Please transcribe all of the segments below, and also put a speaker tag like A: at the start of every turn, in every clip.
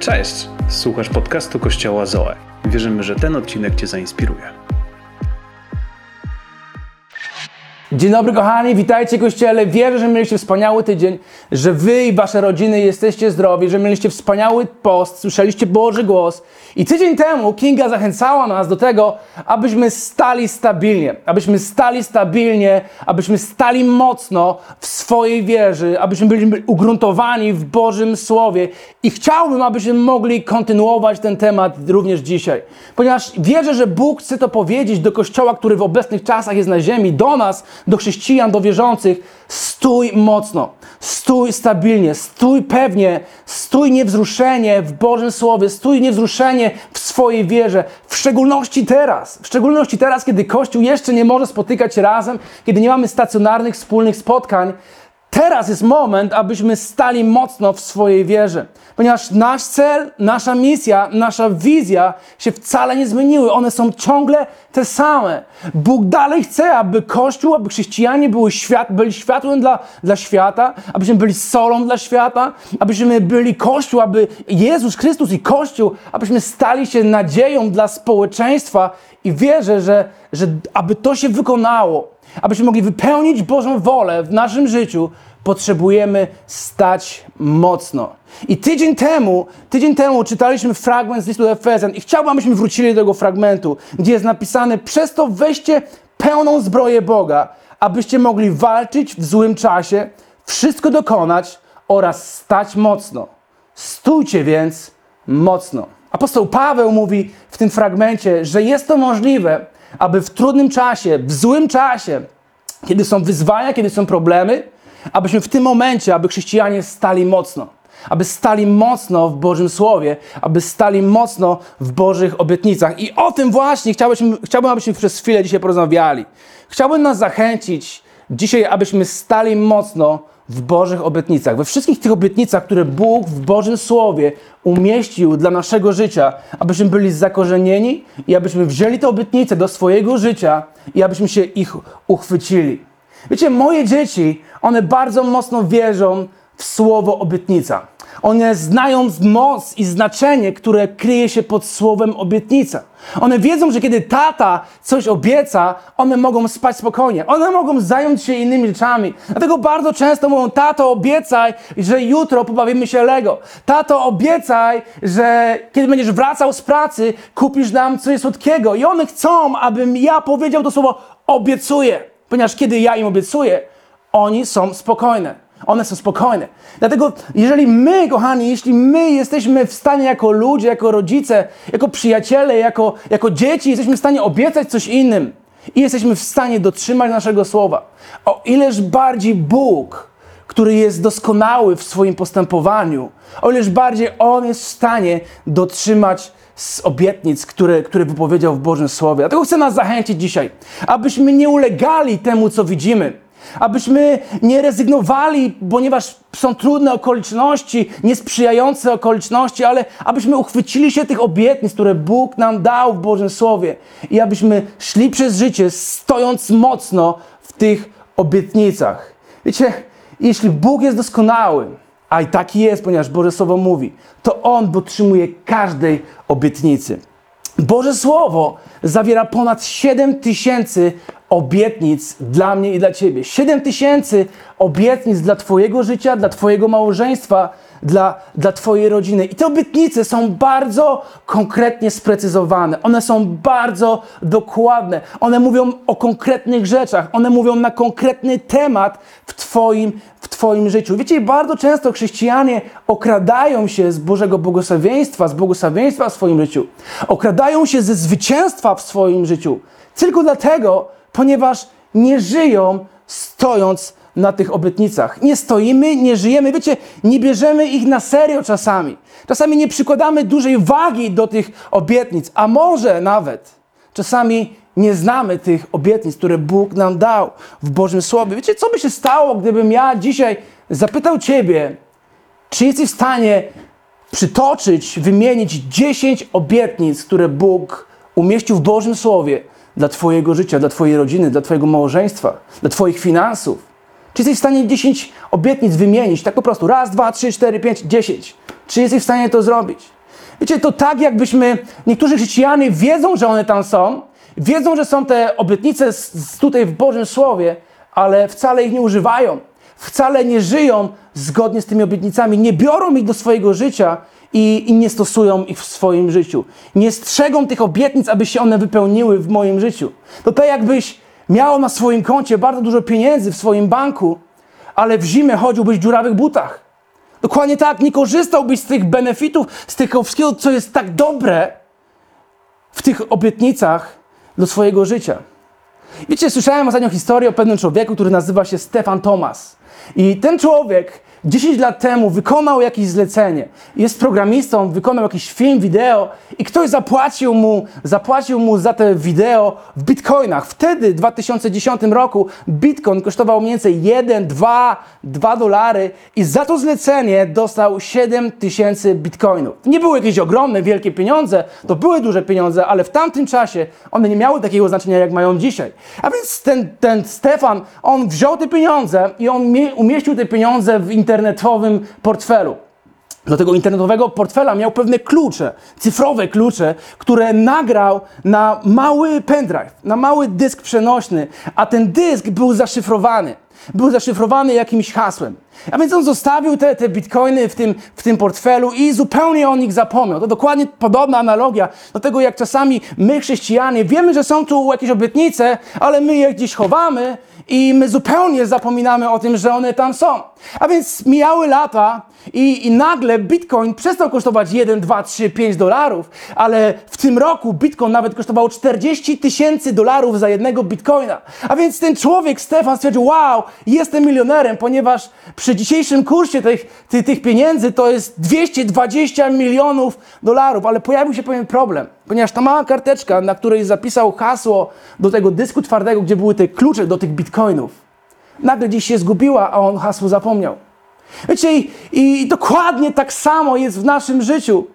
A: Cześć! Słuchasz podcastu Kościoła Zoe. Wierzymy, że ten odcinek Cię zainspiruje.
B: Dzień dobry kochani, witajcie Kościele. Wierzę, że mieliście wspaniały tydzień, że Wy i Wasze rodziny jesteście zdrowi, że mieliście wspaniały post, słyszeliście Boży głos. I tydzień temu Kinga zachęcała nas do tego, abyśmy stali stabilnie, abyśmy stali stabilnie, abyśmy stali mocno w swojej wierze, abyśmy byli ugruntowani w Bożym Słowie. I chciałbym, abyśmy mogli kontynuować ten temat również dzisiaj, ponieważ wierzę, że Bóg chce to powiedzieć do Kościoła, który w obecnych czasach jest na ziemi, do nas, do chrześcijan, do wierzących, stój mocno, stój stabilnie, stój pewnie, stój niewzruszenie w Bożym Słowie, stój niewzruszenie w swojej wierze, w szczególności teraz, w szczególności teraz, kiedy Kościół jeszcze nie może spotykać się razem, kiedy nie mamy stacjonarnych, wspólnych spotkań, Teraz jest moment, abyśmy stali mocno w swojej wierze, ponieważ nasz cel, nasza misja, nasza wizja się wcale nie zmieniły. One są ciągle te same. Bóg dalej chce, aby Kościół, aby chrześcijanie były świat, byli światłem dla, dla świata, abyśmy byli solą dla świata, abyśmy byli Kościół, aby Jezus Chrystus i Kościół, abyśmy stali się nadzieją dla społeczeństwa i wierzę, że, że aby to się wykonało, abyśmy mogli wypełnić Bożą wolę w naszym życiu, potrzebujemy stać mocno. I tydzień temu, tydzień temu czytaliśmy fragment z listu do Efezjan i chciałbym, abyśmy wrócili do tego fragmentu, gdzie jest napisane, przez to weźcie pełną zbroję Boga, abyście mogli walczyć w złym czasie, wszystko dokonać oraz stać mocno. Stójcie więc mocno. Apostoł Paweł mówi w tym fragmencie, że jest to możliwe, aby w trudnym czasie, w złym czasie, kiedy są wyzwania, kiedy są problemy, abyśmy w tym momencie, aby chrześcijanie stali mocno. Aby stali mocno w Bożym Słowie, aby stali mocno w Bożych obietnicach. I o tym właśnie chciałbym, chciałbym abyśmy przez chwilę dzisiaj porozmawiali. Chciałbym nas zachęcić dzisiaj, abyśmy stali mocno w Bożych obietnicach. We wszystkich tych obietnicach, które Bóg w Bożym Słowie umieścił dla naszego życia, abyśmy byli zakorzenieni i abyśmy wzięli te obietnice do swojego życia i abyśmy się ich uchwycili. Wiecie, moje dzieci, one bardzo mocno wierzą w słowo obietnica. One znają moc i znaczenie, które kryje się pod słowem obietnica. One wiedzą, że kiedy tata coś obieca, one mogą spać spokojnie. One mogą zająć się innymi rzeczami. Dlatego bardzo często mówią, tato obiecaj, że jutro pobawimy się Lego. Tato obiecaj, że kiedy będziesz wracał z pracy, kupisz nam coś słodkiego. I one chcą, abym ja powiedział to słowo obiecuję. Ponieważ kiedy ja im obiecuję, oni są spokojne. One są spokojne. Dlatego, jeżeli my, kochani, jeśli my jesteśmy w stanie jako ludzie, jako rodzice, jako przyjaciele, jako, jako dzieci, jesteśmy w stanie obiecać coś innym i jesteśmy w stanie dotrzymać naszego słowa, o ileż bardziej Bóg, który jest doskonały w swoim postępowaniu, o ileż bardziej On jest w stanie dotrzymać z obietnic, które, które wypowiedział w Bożym Słowie. Dlatego chcę nas zachęcić dzisiaj, abyśmy nie ulegali temu, co widzimy abyśmy nie rezygnowali, ponieważ są trudne okoliczności, niesprzyjające okoliczności, ale abyśmy uchwycili się tych obietnic, które Bóg nam dał w Bożym Słowie i abyśmy szli przez życie stojąc mocno w tych obietnicach. Wiecie, jeśli Bóg jest doskonały, a i taki jest, ponieważ Boże Słowo mówi, to On dotrzymuje każdej obietnicy. Boże Słowo zawiera ponad 7 tysięcy obietnic dla mnie i dla Ciebie. 7 tysięcy obietnic dla Twojego życia, dla Twojego małżeństwa, dla, dla Twojej rodziny. I te obietnice są bardzo konkretnie sprecyzowane. One są bardzo dokładne. One mówią o konkretnych rzeczach. One mówią na konkretny temat w Twoim, w twoim życiu. Wiecie, bardzo często chrześcijanie okradają się z Bożego błogosławieństwa, z błogosławieństwa w swoim życiu. Okradają się ze zwycięstwa w swoim życiu. Tylko dlatego, ponieważ nie żyją stojąc na tych obietnicach. Nie stoimy, nie żyjemy, wiecie, nie bierzemy ich na serio czasami. Czasami nie przykładamy dużej wagi do tych obietnic, a może nawet czasami nie znamy tych obietnic, które Bóg nam dał w Bożym Słowie. Wiecie, co by się stało, gdybym ja dzisiaj zapytał Ciebie, czy jesteś w stanie przytoczyć, wymienić 10 obietnic, które Bóg umieścił w Bożym Słowie dla Twojego życia, dla Twojej rodziny, dla Twojego małżeństwa, dla Twoich finansów? Czy jesteś w stanie 10 obietnic wymienić? Tak po prostu. Raz, dwa, trzy, cztery, pięć, dziesięć. Czy jesteś w stanie to zrobić? Wiecie, to tak jakbyśmy, niektórzy chrześcijanie wiedzą, że one tam są, wiedzą, że są te obietnice tutaj w Bożym Słowie, ale wcale ich nie używają, wcale nie żyją zgodnie z tymi obietnicami, nie biorą ich do swojego życia i, i nie stosują ich w swoim życiu. Nie strzegą tych obietnic, aby się one wypełniły w moim życiu. To tak jakbyś miał na swoim koncie bardzo dużo pieniędzy w swoim banku, ale w zimę chodziłbyś w dziurawych butach. Dokładnie tak, nie korzystałbyś z tych benefitów, z tego wszystkiego, co jest tak dobre w tych obietnicach do swojego życia. Wiecie, słyszałem ostatnio historię o pewnym człowieku, który nazywa się Stefan Thomas. I ten człowiek 10 lat temu wykonał jakieś zlecenie. Jest programistą, wykonał jakiś film, wideo i ktoś zapłacił mu, zapłacił mu za te wideo w bitcoinach. Wtedy, w 2010 roku, bitcoin kosztował mniej więcej 1, 2, 2 dolary i za to zlecenie dostał 7 tysięcy bitcoinów. Nie były jakieś ogromne, wielkie pieniądze, to były duże pieniądze, ale w tamtym czasie one nie miały takiego znaczenia, jak mają dzisiaj. A więc ten, ten Stefan, on wziął te pieniądze i on umieścił te pieniądze w internetowym portfelu. Do tego internetowego portfela miał pewne klucze, cyfrowe klucze, które nagrał na mały pendrive, na mały dysk przenośny, a ten dysk był zaszyfrowany. Był zaszyfrowany jakimś hasłem. A więc on zostawił te, te bitcoiny w tym, w tym portfelu i zupełnie o nich zapomniał. To dokładnie podobna analogia do tego, jak czasami my, chrześcijanie, wiemy, że są tu jakieś obietnice, ale my je gdzieś chowamy i my zupełnie zapominamy o tym, że one tam są. A więc mijały lata i, i nagle Bitcoin przestał kosztować 1, 2, 3, 5 dolarów, ale w tym roku Bitcoin nawet kosztował 40 tysięcy dolarów za jednego Bitcoina. A więc ten człowiek, Stefan, stwierdził, wow, jestem milionerem, ponieważ przy dzisiejszym kursie tych, tych, tych pieniędzy to jest 220 milionów dolarów, ale pojawił się pewien problem, ponieważ ta mała karteczka, na której zapisał hasło do tego dysku twardego, gdzie były te klucze do tych bitcoinów, nagle gdzieś się zgubiła, a on hasło zapomniał. Wiecie, i, i dokładnie tak samo jest w naszym życiu.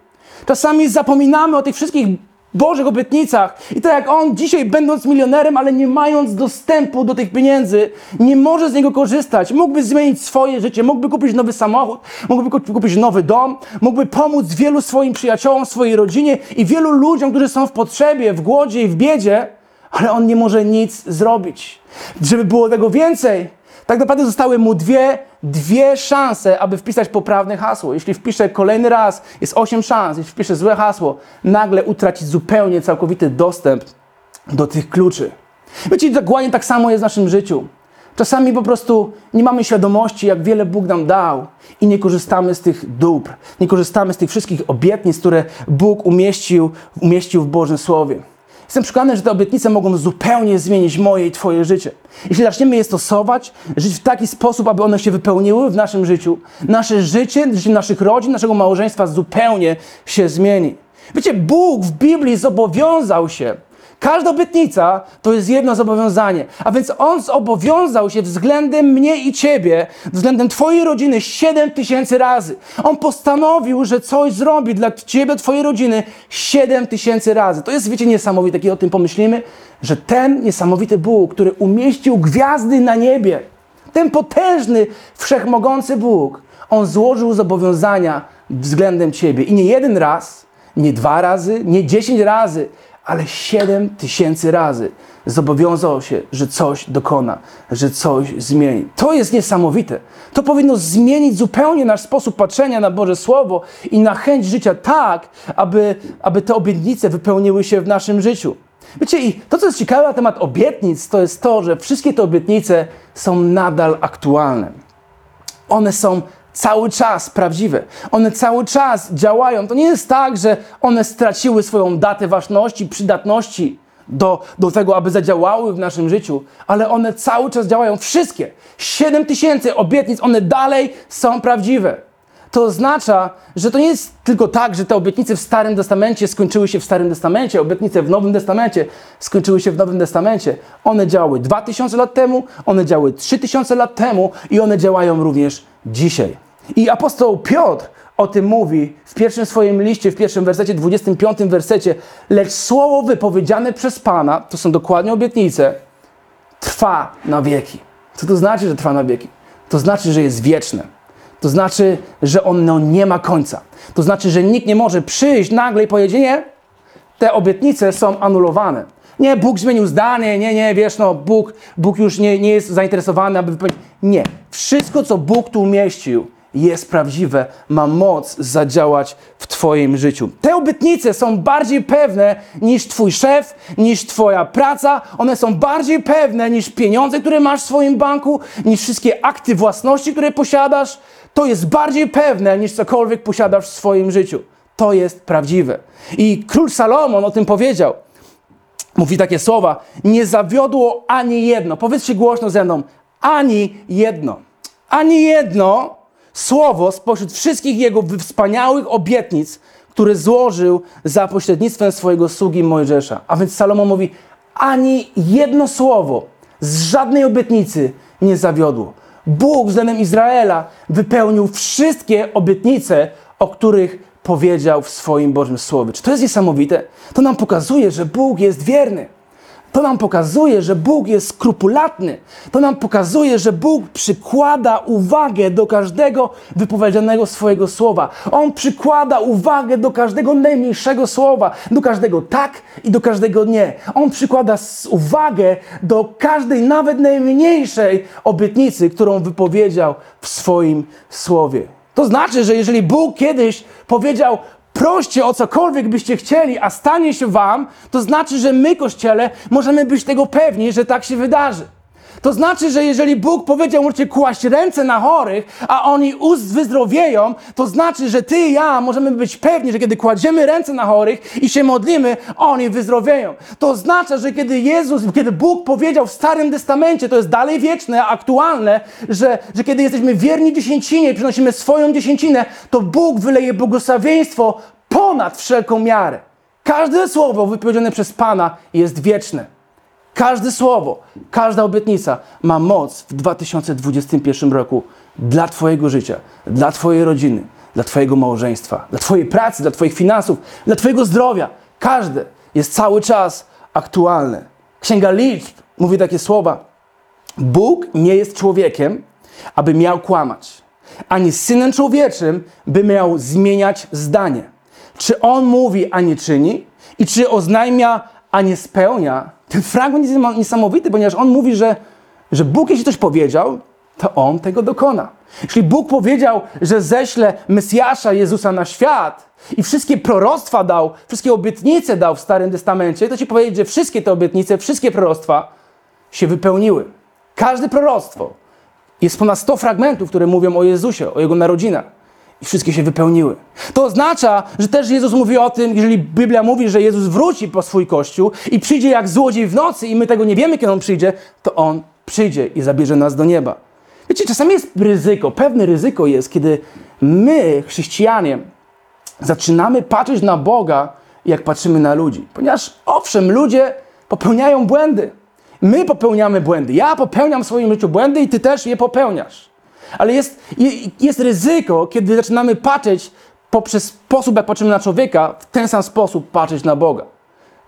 B: Czasami zapominamy o tych wszystkich Bożych obietnicach. I tak jak on dzisiaj, będąc milionerem, ale nie mając dostępu do tych pieniędzy, nie może z niego korzystać. Mógłby zmienić swoje życie, mógłby kupić nowy samochód, mógłby kupić nowy dom, mógłby pomóc wielu swoim przyjaciołom, swojej rodzinie i wielu ludziom, którzy są w potrzebie, w głodzie i w biedzie, ale on nie może nic zrobić. Żeby było tego więcej, tak naprawdę zostały mu dwie, dwie szanse, aby wpisać poprawne hasło. Jeśli wpisze kolejny raz, jest osiem szans. Jeśli wpisze złe hasło, nagle utraci zupełnie całkowity dostęp do tych kluczy. Wiecie, dokładnie tak samo jest w naszym życiu. Czasami po prostu nie mamy świadomości, jak wiele Bóg nam dał i nie korzystamy z tych dóbr, nie korzystamy z tych wszystkich obietnic, które Bóg umieścił, umieścił w Bożym Słowie. Jestem przekonany, że te obietnice mogą zupełnie zmienić moje i Twoje życie. Jeśli zaczniemy je stosować, żyć w taki sposób, aby one się wypełniły w naszym życiu, nasze życie, życie naszych rodzin, naszego małżeństwa zupełnie się zmieni. Wiecie, Bóg w Biblii zobowiązał się Każda obietnica to jest jedno zobowiązanie. A więc On zobowiązał się względem mnie i Ciebie, względem Twojej rodziny 7 tysięcy razy. On postanowił, że coś zrobi dla Ciebie, Twojej rodziny 7 tysięcy razy. To jest, wiecie, niesamowite, kiedy o tym pomyślimy, że ten niesamowity Bóg, który umieścił gwiazdy na niebie, ten potężny, wszechmogący Bóg, On złożył zobowiązania względem Ciebie. I nie jeden raz, nie dwa razy, nie dziesięć razy, ale 7 tysięcy razy zobowiązał się, że coś dokona, że coś zmieni. To jest niesamowite. To powinno zmienić zupełnie nasz sposób patrzenia na Boże Słowo i na chęć życia tak, aby, aby te obietnice wypełniły się w naszym życiu. Wiecie, i to, co jest ciekawe na temat obietnic, to jest to, że wszystkie te obietnice są nadal aktualne. One są cały czas prawdziwe. One cały czas działają. To nie jest tak, że one straciły swoją datę ważności, przydatności do, do tego, aby zadziałały w naszym życiu, ale one cały czas działają. Wszystkie. 7 tysięcy obietnic, one dalej są prawdziwe. To oznacza, że to nie jest tylko tak, że te obietnice w Starym Testamencie skończyły się w Starym Testamencie, obietnice w Nowym Testamencie skończyły się w Nowym Testamencie. One działały 2000 lat temu, one działały 3000 lat temu i one działają również dzisiaj. I apostoł Piotr o tym mówi w pierwszym swoim liście, w pierwszym wersecie, 25 wersecie. Lecz słowo wypowiedziane przez Pana, to są dokładnie obietnice, trwa na wieki. Co to znaczy, że trwa na wieki? To znaczy, że jest wieczne. to znaczy, że ono nie ma końca. To znaczy, że nikt nie może przyjść nagle i powiedzieć, nie, te obietnice są anulowane. Nie, Bóg zmienił zdanie, nie, nie, wiesz, no, Bóg, Bóg już nie, nie jest zainteresowany, aby wypełnić. Nie. Wszystko, co Bóg tu umieścił, jest prawdziwe, ma moc zadziałać w Twoim życiu. Te obietnice są bardziej pewne niż Twój szef, niż Twoja praca. One są bardziej pewne niż pieniądze, które masz w swoim banku, niż wszystkie akty własności, które posiadasz. To jest bardziej pewne niż cokolwiek posiadasz w swoim życiu. To jest prawdziwe. I król Salomon o tym powiedział. Mówi takie słowa: Nie zawiodło ani jedno. Powiedzcie głośno ze mną: ani jedno. Ani jedno słowo spośród wszystkich jego wspaniałych obietnic, które złożył za pośrednictwem swojego sługi Mojżesza. A więc Salomon mówi: ani jedno słowo z żadnej obietnicy nie zawiodło. Bóg względem Izraela wypełnił wszystkie obietnice, o których powiedział w swoim Bożym Słowie. Czy to jest niesamowite? To nam pokazuje, że Bóg jest wierny. To nam pokazuje, że Bóg jest skrupulatny. To nam pokazuje, że Bóg przykłada uwagę do każdego wypowiedzianego swojego słowa. On przykłada uwagę do każdego najmniejszego słowa, do każdego tak i do każdego nie. On przykłada uwagę do każdej, nawet najmniejszej obietnicy, którą wypowiedział w swoim słowie. To znaczy, że jeżeli Bóg kiedyś powiedział, proście o cokolwiek byście chcieli, a stanie się wam, to znaczy, że my, Kościele, możemy być tego pewni, że tak się wydarzy. To znaczy, że jeżeli Bóg powiedział, możecie kłaść ręce na chorych, a oni ust wyzdrowieją, to znaczy, że ty i ja możemy być pewni, że kiedy kładziemy ręce na chorych i się modlimy, oni wyzdrowieją. To oznacza, że kiedy Jezus, kiedy Bóg powiedział w Starym Testamencie, to jest dalej wieczne, aktualne, że, że kiedy jesteśmy wierni dziesięcinie i przynosimy swoją dziesięcinę, to Bóg wyleje błogosławieństwo ponad wszelką miarę. Każde słowo wypowiedziane przez Pana jest wieczne. Każde słowo, każda obietnica ma moc w 2021 roku dla Twojego życia, dla Twojej rodziny, dla Twojego małżeństwa, dla Twojej pracy, dla Twoich finansów, dla Twojego zdrowia. Każde jest cały czas aktualne. Księga Liczb mówi takie słowa: Bóg nie jest człowiekiem, aby miał kłamać, ani synem człowieczym, by miał zmieniać zdanie. Czy on mówi, a nie czyni? I czy oznajmia, a nie spełnia? Ten fragment jest niesamowity, ponieważ on mówi, że, że Bóg jeśli coś powiedział, to On tego dokona. Jeśli Bóg powiedział, że ześle Mesjasza Jezusa na świat i wszystkie proroctwa dał, wszystkie obietnice dał w Starym Testamencie, to ci powiedzieć, że wszystkie te obietnice, wszystkie proroctwa się wypełniły. Każde proroctwo. Jest ponad 100 fragmentów, które mówią o Jezusie, o Jego narodzinach i wszystkie się wypełniły. To oznacza, że też Jezus mówi o tym, jeżeli Biblia mówi, że Jezus wróci po swój kościół i przyjdzie jak złodziej w nocy i my tego nie wiemy, kiedy On przyjdzie, to On przyjdzie i zabierze nas do nieba. Wiecie, czasami jest ryzyko, pewne ryzyko jest, kiedy my, chrześcijanie, zaczynamy patrzeć na Boga, jak patrzymy na ludzi. Ponieważ owszem, ludzie popełniają błędy. My popełniamy błędy. Ja popełniam w swoim życiu błędy i ty też je popełniasz. Ale jest, jest ryzyko, kiedy zaczynamy patrzeć poprzez sposób, jak patrzymy na człowieka, w ten sam sposób patrzeć na Boga.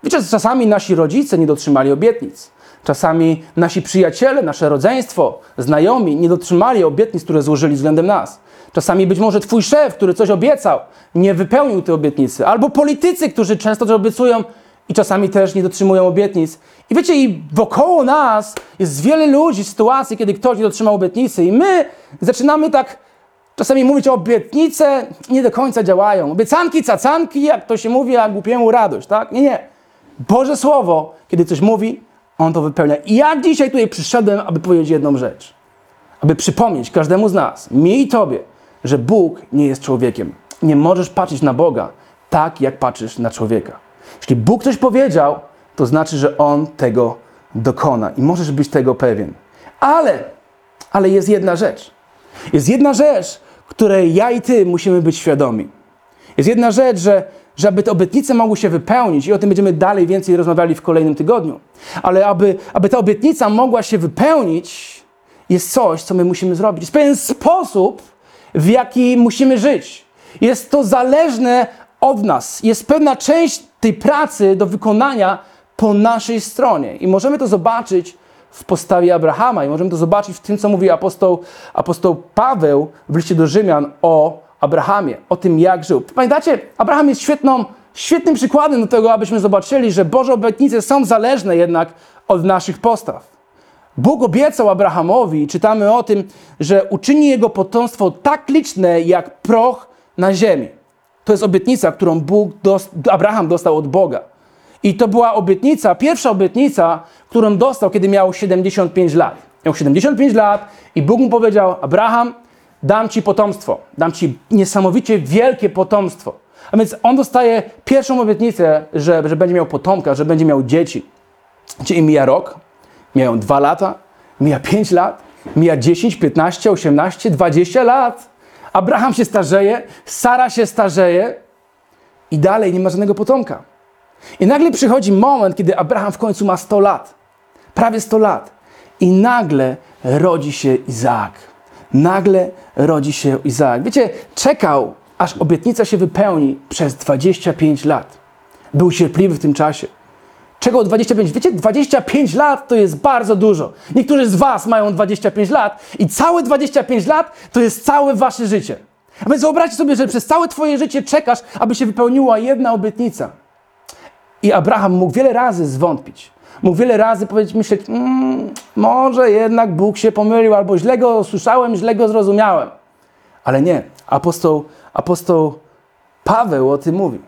B: Wiecie, czasami nasi rodzice nie dotrzymali obietnic. Czasami nasi przyjaciele, nasze rodzeństwo, znajomi nie dotrzymali obietnic, które złożyli względem nas. Czasami być może twój szef, który coś obiecał, nie wypełnił tej obietnicy. Albo politycy, którzy często to obiecują i czasami też nie dotrzymują obietnic. I wiecie, i wokoło nas jest wiele ludzi, sytuacji, kiedy ktoś nie dotrzymał obietnicy i my zaczynamy tak czasami mówić o obietnice, nie do końca działają. Obiecanki, cacanki, jak to się mówi, a głupiemu radość, tak? Nie, nie. Boże Słowo, kiedy coś mówi, On to wypełnia. I ja dzisiaj tutaj przyszedłem, aby powiedzieć jedną rzecz. Aby przypomnieć każdemu z nas, mi i Tobie, że Bóg nie jest człowiekiem. Nie możesz patrzeć na Boga tak, jak patrzysz na człowieka. Jeśli Bóg coś powiedział, to znaczy, że On tego dokona i możesz być tego pewien. Ale, ale jest jedna rzecz. Jest jedna rzecz, której ja i Ty musimy być świadomi. Jest jedna rzecz, że żeby te obietnice mogły się wypełnić, i o tym będziemy dalej więcej rozmawiali w kolejnym tygodniu, ale aby, aby ta obietnica mogła się wypełnić, jest coś, co my musimy zrobić. Jest pewien sposób, w jaki musimy żyć. Jest to zależne od nas. Jest pewna część tej pracy do wykonania po naszej stronie. I możemy to zobaczyć w postawie Abrahama. I możemy to zobaczyć w tym, co mówi apostoł, apostoł Paweł w liście do Rzymian o Abrahamie, o tym, jak żył. Pamiętacie, Abraham jest świetną, świetnym przykładem do tego, abyśmy zobaczyli, że Boże obietnice są zależne jednak od naszych postaw. Bóg obiecał Abrahamowi, czytamy o tym, że uczyni jego potomstwo tak liczne jak proch na ziemi. To jest obietnica, którą Bóg dos Abraham dostał od Boga. I to była obietnica, pierwsza obietnica, którą dostał, kiedy miał 75 lat. Miał 75 lat i Bóg mu powiedział: Abraham, dam ci potomstwo, dam ci niesamowicie wielkie potomstwo. A więc on dostaje pierwszą obietnicę, że, że będzie miał potomka, że będzie miał dzieci. Czyli mija rok, mijają dwa lata, mija 5 lat, mija 10, 15, 18, 20 lat. Abraham się starzeje, Sara się starzeje i dalej nie ma żadnego potomka. I nagle przychodzi moment, kiedy Abraham w końcu ma 100 lat, prawie 100 lat, i nagle rodzi się Izaak. Nagle rodzi się Izaak. Wiecie, czekał, aż obietnica się wypełni przez 25 lat. Był cierpliwy w tym czasie. Czego 25? Wiecie, 25 lat to jest bardzo dużo. Niektórzy z Was mają 25 lat i całe 25 lat to jest całe Wasze życie. A więc wyobraźcie sobie, że przez całe Twoje życie czekasz, aby się wypełniła jedna obietnica. I Abraham mógł wiele razy zwątpić. Mógł wiele razy powiedzieć, myśleć, mmm, może jednak Bóg się pomylił, albo źle go słyszałem, źle go zrozumiałem. Ale nie. Apostoł, apostoł Paweł o tym mówi.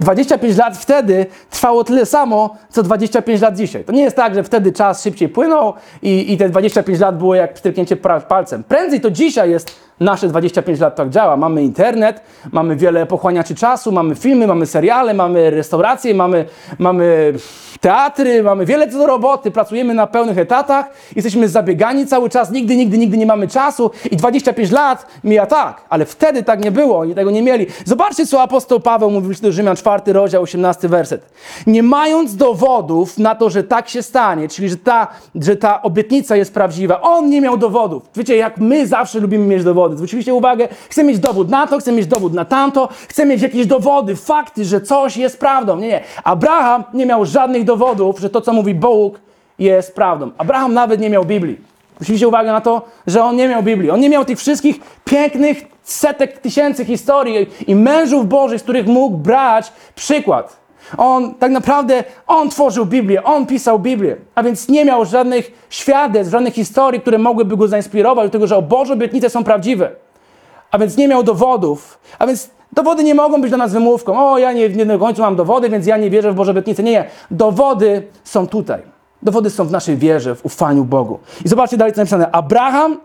B: 25 lat wtedy trwało tyle samo, co 25 lat dzisiaj. To nie jest tak, że wtedy czas szybciej płynął i, i te 25 lat było jak pstryknięcie palcem. Prędzej to dzisiaj jest nasze 25 lat tak działa. Mamy internet, mamy wiele pochłaniaczy czasu, mamy filmy, mamy seriale, mamy restauracje, mamy, mamy teatry, mamy wiele co do roboty, pracujemy na pełnych etatach, jesteśmy zabiegani cały czas, nigdy, nigdy, nigdy nie mamy czasu i 25 lat mija tak, ale wtedy tak nie było, oni tego nie mieli. Zobaczcie, co apostoł Paweł mówił do Rzymian 4 rozdział 18 werset. Nie mając dowodów na to, że tak się stanie, czyli że ta, że ta obietnica jest prawdziwa, on nie miał dowodów. Wiecie, jak my zawsze lubimy mieć dowody. Zwróciliście uwagę, chcę mieć dowód na to, chcę mieć dowód na tamto, chcę mieć jakieś dowody, fakty, że coś jest prawdą. Nie, nie. Abraham nie miał żadnych dowodów, że to, co mówi Bóg, jest prawdą. Abraham nawet nie miał Biblii. Zwróciliście uwagę na to, że on nie miał Biblii. On nie miał tych wszystkich pięknych setek tysięcy historii i mężów Bożych, z których mógł brać przykład. On tak naprawdę, on tworzył Biblię, on pisał Biblię, a więc nie miał żadnych świadectw, żadnych historii, które mogłyby go zainspirować do tego, że o Boże obietnice są prawdziwe. A więc nie miał dowodów, a więc dowody nie mogą być dla nas wymówką. O, ja nie, nie do końca mam dowody, więc ja nie wierzę w Boże obietnice. Nie, nie. Dowody są tutaj. Dowody są w naszej wierze, w ufaniu Bogu. I zobaczcie dalej, co napisane. Abraham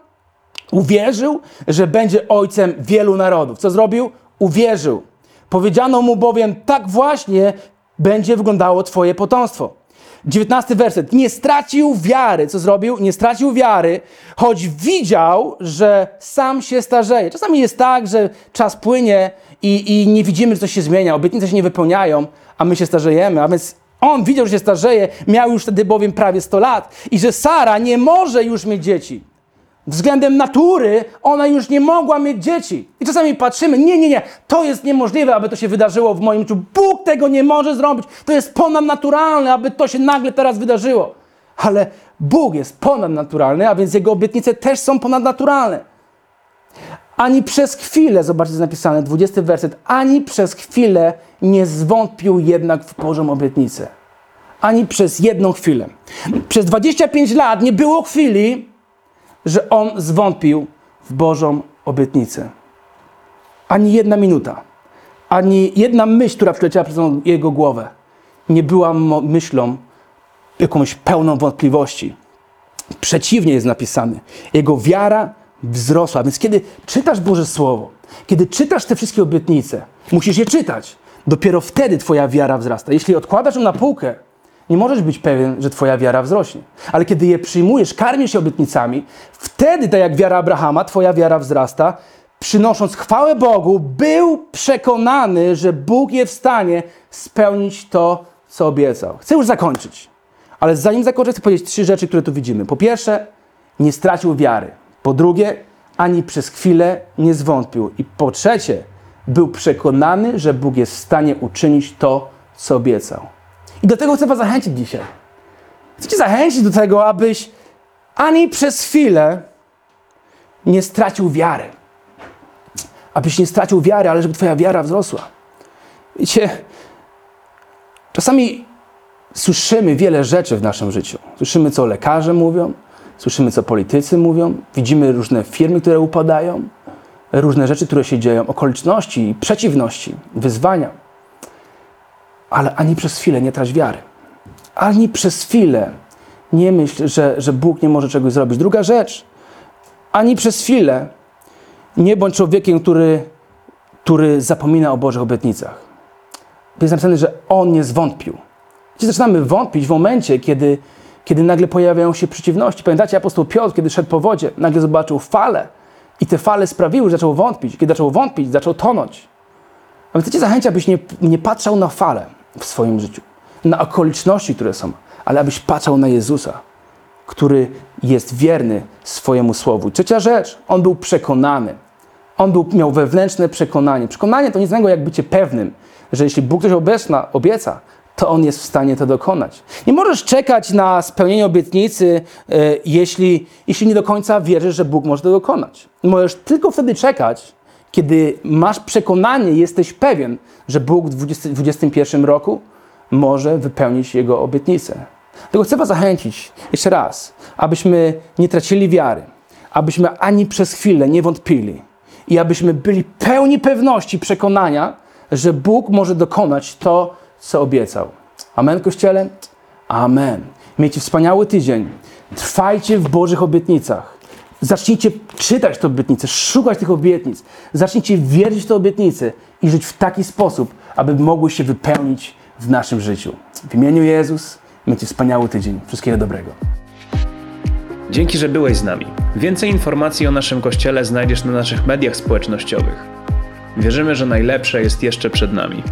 B: uwierzył, że będzie ojcem wielu narodów. Co zrobił? Uwierzył. Powiedziano mu bowiem, tak właśnie będzie wyglądało Twoje potomstwo. 19 werset. Nie stracił wiary. Co zrobił? Nie stracił wiary, choć widział, że sam się starzeje. Czasami jest tak, że czas płynie i, i nie widzimy, że coś się zmienia. Obietnice się nie wypełniają, a my się starzejemy. A więc on widział, że się starzeje, miał już wtedy bowiem prawie 100 lat i że Sara nie może już mieć dzieci. Względem natury ona już nie mogła mieć dzieci. I czasami patrzymy, nie, nie, nie, to jest niemożliwe, aby to się wydarzyło w moim życiu. Bóg tego nie może zrobić. To jest ponadnaturalne, aby to się nagle teraz wydarzyło. Ale Bóg jest ponadnaturalny, a więc Jego obietnice też są ponadnaturalne. Ani przez chwilę, zobaczcie, jest napisane, 20 werset, ani przez chwilę nie zwątpił jednak w Bożą obietnicę. Ani przez jedną chwilę. Przez 25 lat nie było chwili, że on zwątpił w Bożą obietnicę. Ani jedna minuta, ani jedna myśl, która przyleciała przez jego głowę, nie była myślą jakąś pełną wątpliwości. Przeciwnie jest napisane. Jego wiara wzrosła. Więc kiedy czytasz Boże Słowo, kiedy czytasz te wszystkie obietnice, musisz je czytać. Dopiero wtedy Twoja wiara wzrasta. Jeśli odkładasz ją na półkę, nie możesz być pewien, że Twoja wiara wzrośnie. Ale kiedy je przyjmujesz, karmisz się obietnicami, wtedy, tak jak wiara Abrahama, Twoja wiara wzrasta, przynosząc chwałę Bogu, był przekonany, że Bóg jest w stanie spełnić to, co obiecał. Chcę już zakończyć. Ale zanim zakończę, chcę powiedzieć trzy rzeczy, które tu widzimy. Po pierwsze, nie stracił wiary. Po drugie, ani przez chwilę nie zwątpił. I po trzecie, był przekonany, że Bóg jest w stanie uczynić to, co obiecał. I do tego chcę Was zachęcić dzisiaj. Chcę Cię zachęcić do tego, abyś ani przez chwilę nie stracił wiary. Abyś nie stracił wiary, ale żeby Twoja wiara wzrosła. Wiecie, czasami słyszymy wiele rzeczy w naszym życiu. Słyszymy, co lekarze mówią, słyszymy, co politycy mówią, widzimy różne firmy, które upadają, różne rzeczy, które się dzieją, okoliczności, przeciwności, wyzwania. Ale ani przez chwilę nie trać wiary. Ani przez chwilę nie myśl, że, że Bóg nie może czegoś zrobić. Druga rzecz, ani przez chwilę nie bądź człowiekiem, który, który zapomina o Bożych obietnicach. Jest napisane, że On nie zwątpił. Gdzie zaczynamy wątpić w momencie, kiedy, kiedy nagle pojawiają się przeciwności. Pamiętacie, apostoł Piotr, kiedy szedł po wodzie, nagle zobaczył fale i te fale sprawiły, że zaczął wątpić. Kiedy zaczął wątpić, zaczął tonąć. A więc chcę cię zachęcić, abyś nie, nie patrzał na fale w swoim życiu, na okoliczności, które są, ale abyś patrzał na Jezusa, który jest wierny swojemu słowu. Trzecia rzecz, on był przekonany. On był, miał wewnętrzne przekonanie. Przekonanie to nic innego jak bycie pewnym, że jeśli Bóg coś obecna, obieca, to On jest w stanie to dokonać. Nie możesz czekać na spełnienie obietnicy, e, jeśli, jeśli nie do końca wierzysz, że Bóg może to dokonać. Możesz tylko wtedy czekać, kiedy masz przekonanie, jesteś pewien, że Bóg w 2021 roku może wypełnić Jego obietnicę. Dlatego chcę Was zachęcić jeszcze raz, abyśmy nie tracili wiary, abyśmy ani przez chwilę nie wątpili i abyśmy byli pełni pewności, przekonania, że Bóg może dokonać to, co obiecał. Amen, Kościele? Amen. Miejcie wspaniały tydzień. Trwajcie w Bożych obietnicach. Zacznijcie czytać te obietnice, szukać tych obietnic. Zacznijcie wierzyć w te obietnice i żyć w taki sposób, aby mogły się wypełnić w naszym życiu. W imieniu Jezus, miejcie wspaniały tydzień. Wszystkiego dobrego.
A: Dzięki, że byłeś z nami. Więcej informacji o naszym kościele znajdziesz na naszych mediach społecznościowych. Wierzymy, że najlepsze jest jeszcze przed nami.